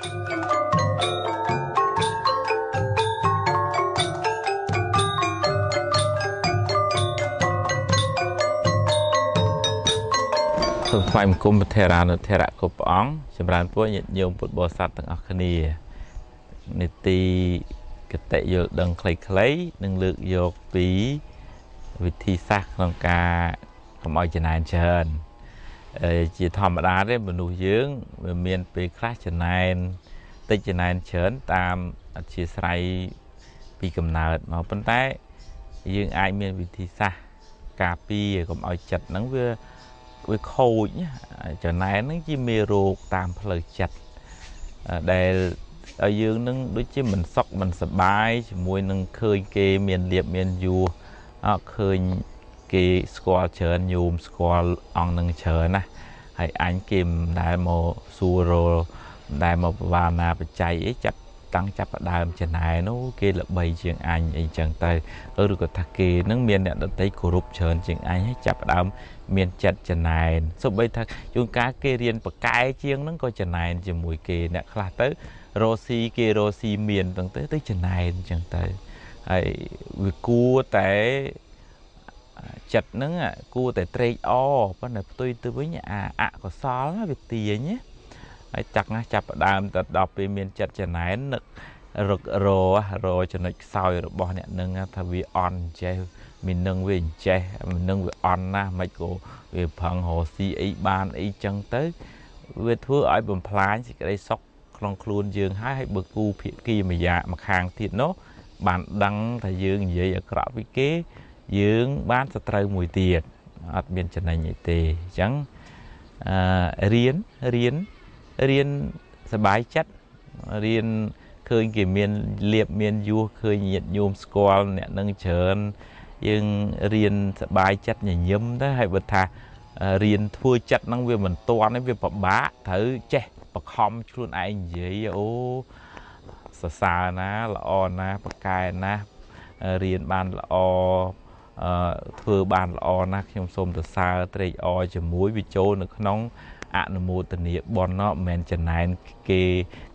សូមថ្លែងបង្គំព្រះធរានុធរៈគ្រប់ព្រះអង្គចម្រើនពរញាតិញោមពុទ្ធបរិស័ទទាំងអស់គ្នានីតិកតិយល់ដឹងខ្លីៗនឹងលើកយកពីវិធីសាស្ត្រក្នុងការកុំឲ្យចំណាយច្រើន ជាធម្មតាទេមនុស្សយើងវាមានពេលខ្លះចំណាយតិចចំណាយច្រើនតាមអធិស្រ័យពីកំណើតមកប៉ុន្តែ យើងអាចមានវិធីសាស្ត្រការពារកុំឲ្យចិត្តហ្នឹងវាវាខូចចំណែនហ្នឹងជាមេរោគតាមផ្លូវចិត្តដែលឲ្យយើងនឹងដូចជាមិនសុខមិនសប្បាយជាមួយនឹងឃើញគេមានលៀបមានយួរអត់ឃើញ គេស្គាល់ច្រើនញោមស្គាល់អង្គនឹងច្រើនណាហើយអញគេមិនដែលមកសួររលមិនដែលមកបវាណាបច្ច័យអីចាប់តាំងចាប់ដើមចំណែនោះគេល្បីជាងអញអីចឹងទៅឬក៏ថាគេនឹងមានអ្នកដតីគោរពច្រើនជាងអញហើយចាប់ដើមមានចិត្តចំណែនសូម្បីថាជួនកាលគេរៀនប្រកែជាងហ្នឹងក៏ចំណែនជាមួយគេអ្នកខ្លះទៅរស់ស៊ីគេរស់ស៊ីមានទាំងទៅទៅចំណែនអញ្ចឹងទៅហើយវាគួរតែ ចិត្តហ្នឹងគួរតែត្រេកអរប៉ុន្តែផ្ទុយទៅវិញអាអកុសលវាទាញណាហើយចាក់ណាចាប់ផ្ដើមទៅដល់ពេលមានចិត្តចំណែននឹករកររចំណុចខ្សោយរបស់អ្នកនឹងថាវាអន់ចេះមីនឹងវាអញ្ចេះមីនឹងវាអន់ណាស់មិនក៏វាប្រឹងរកស៊ីអីបានអីចឹងទៅវាធ្វើឲ្យបំផ្លាញសេចក្តីសុខក្នុងខ្លួនយើងហើយហើយបើគូភាគីម្យ៉ាងម្ខាងទៀតនោះបានដឹងថាយើងនិយាយអាក្រក់ពីគេ យើងបានសត្រូវមួយទៀតអត់មានចំណេញអីទេអញ្ចឹងអឺរៀនរៀនរៀនសបាយចិត្តរៀនឃើញគេមានលៀបមានយួសឃើញញាតញោមស្គាល់អ្នកនឹងច្រើនយើងរៀនសបាយចិត្តញញឹមទៅហើយបើថារៀនធ្វើចិត្តហ្នឹងវាមិនតាន់វាពិបាកត្រូវចេះបខំខ្លួនឯងនិយាយអូសរសើរណាល្អណាប្រកែណារៀនបានល្អ ធ្វើបានល្អណាស់ខ្ញុំសូមសរសើរត្រេកអរជាមួយវាចូលនៅក្នុងអនុមោទនាបនមិនមែនចំណែនគេ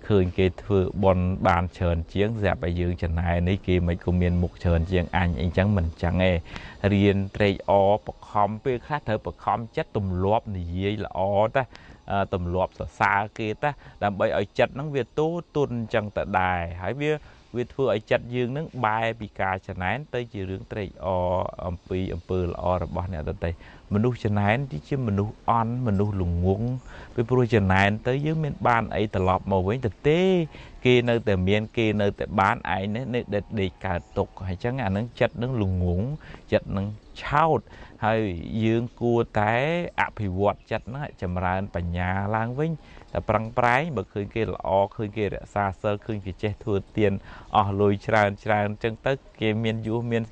ឃើញគេធ្វើបនបានច្រើនជាងស្រាប់តែយើងចំណែននេះគេមិនក៏មានមុខច្រើនជាងអញអីចឹងមិនចឹងទេរៀនត្រេកអរបខំពេលខ្លះត្រូវបខំចិត្តទម្លាប់និយាយល្អតាទម្លាប់សរសើរគេតាដើម្បីឲ្យចិត្តហ្នឹងវាទូទុនចឹងទៅដែរហើយវា វាធ្វើឲ្យចិត្តយើងនឹងបែរពីការចំណែនទៅជារឿងត្រេកអរអំពីអំពើល្អរបស់អ្នកដទៃមនុស្សចំណែនទីជាមនុស្សអន់មនុស្សល្ងងពីព្រោះចំណែនទៅយើងមានបានអីត្រឡប់មកវិញទៅទេ គេនៅតែមានគេនៅតែបានឯងនេះដេកដេកកើតទុកហើយចឹងអានឹងចិត្តនឹងល្ងងចិត្តនឹងឆោតហើយយើងគួរតែអភិវឌ្ឍចិត្តហ្នឹងចម្រើនបញ្ញាឡើងវិញតែប្រឹងប្រែងបើឃើញគេល្អឃើញគេរក្សាសិលឃើញគេចេះធ្វើទៀនអស់លុយច្រើនច្រើនអញ្ចឹងទៅគេមានយុះមាន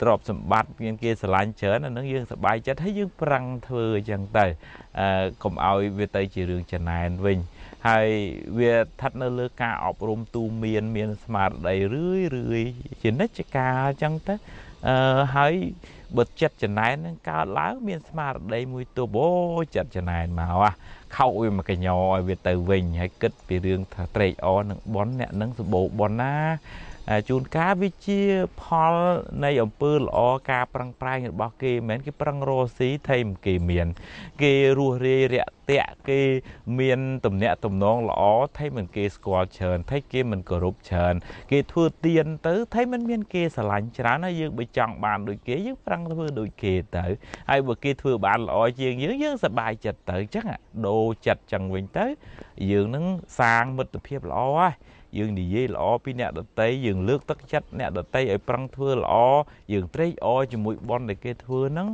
ទ្រព្យសម្បត្តិមានគេស្រឡាញ់ច្រើនអានឹងយើងសប្បាយចិត្តហើយយើងប្រឹងធ្វើអញ្ចឹងទៅអឺកុំឲ្យវាទៅជារឿងចំណែនវិញហើយវាស្ថិតនៅលើការអប់រំទូមានមានស្មារតីរឿយរឿយជានិច្ចកាលអញ្ចឹងទៅអឺហើយបើចិត្តចំណែននឹងកើតឡើងមានស្មារតីមួយទប់អូចិត្តចំណែនមកអាខោវាមកកញ្ញឲ្យវាទៅវិញហើយគិតពីរឿងថាត្រេកអរនឹងប៉ុនអ្នកនឹងសម្បូរប៉ុនណា ជួនកាលវាជាផលនៃអំពើល្អការប្រឹងប្រែងរបស់គេមិនមែនគេប្រឹងរកស៊ីថៃមិនគេមាន គេរស់រាយរាក់ ទាក់គេមានទំនាក់ទំនងល្អថៃមិនគេស្គាល់ច្រើនថៃគេមិនគោរពច្រើន គេធ្វើទៀនទៅថៃមិនមានគេស្រឡាញ់ច្រើនហើយយើងបើចង់បានដូចគេយើងប្រឹងធ្វើដូចគេទៅហើយបើគេធ្វើបានល្អជាងយើងយើងសប្បាយចិត្តទៅអញ្ចឹងដូរចិត្តចឹងវិញទៅ យើងនឹងសាងមិត្តភាពល្អហើយយើងនិយាយល្អពីអ្នកដតីយើងលើកទឹកចិត្តអ្នកដតីឲ្យប្រឹងធ្វើល្អយើងត្រេកអរជាមួយបនដែលគេធ្វើហ្នឹង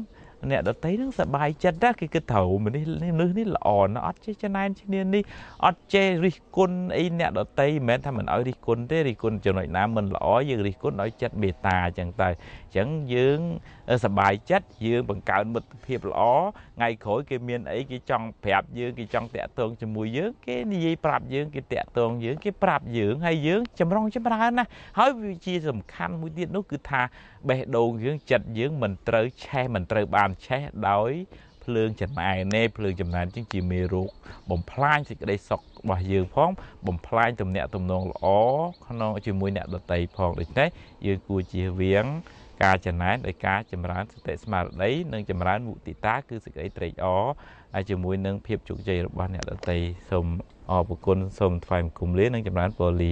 អ្នកដតីនឹងសប្បាយចិត្តណាគេគិតត្រូវមនុស្សនេះនេះល្អណាស់អត់ចេះច្នែនឈ្នានីសអត់ចេះរិះគន់អីអ្នកដតីមិនមែនថាមិនឲ្យរិះគន់ទេរិះគន់ចំណុចណាមិនល្អយើងរិះគន់ដោយចិត្តមេត្តាអញ្ចឹងទៅអញ្ចឹងយើងសប្បាយចិត្តយើងបង្កើនមិត្តភាពល្អថ្ងៃក្រោយគេមានអីគេចង់ប្រាប់យើងគេចង់តាក់ទងជាមួយយើងគេនិយាយប្រាប់យើងគេតាក់ទងយើងគេប្រាប់យើងហើយយើងចម្រុងចម្រើនណាហើយវាជាសំខាន់មួយទៀតនោះគឺថាបេះដូងយើងចិត្តយើងមិនត្រូវឆេះមិនត្រូវបានឆេះដោយភ្លើងចំណាយណែភ្លើងចំណាយជាងជាមេរោគបំផ្លាញសេចក្តីសុខរបស់យើងផង បំផ្លាញទំនាក់ទំនងល្អក្នុងជាមួយអ្នកដទៃផងដូច្នេះយើងគួរជៀសវាងការចំណែនដោយការចម្រើនសតិស្មារតីនិងចម្រើនមុទិតាគឺសេចក្តីត្រេកអរហើយជាមួយនឹងភាពជោគជ័យរបស់អ្នកដទៃសូមអរគុណសូមថ្លែងបង្គំលានិងចម្រើនពរលា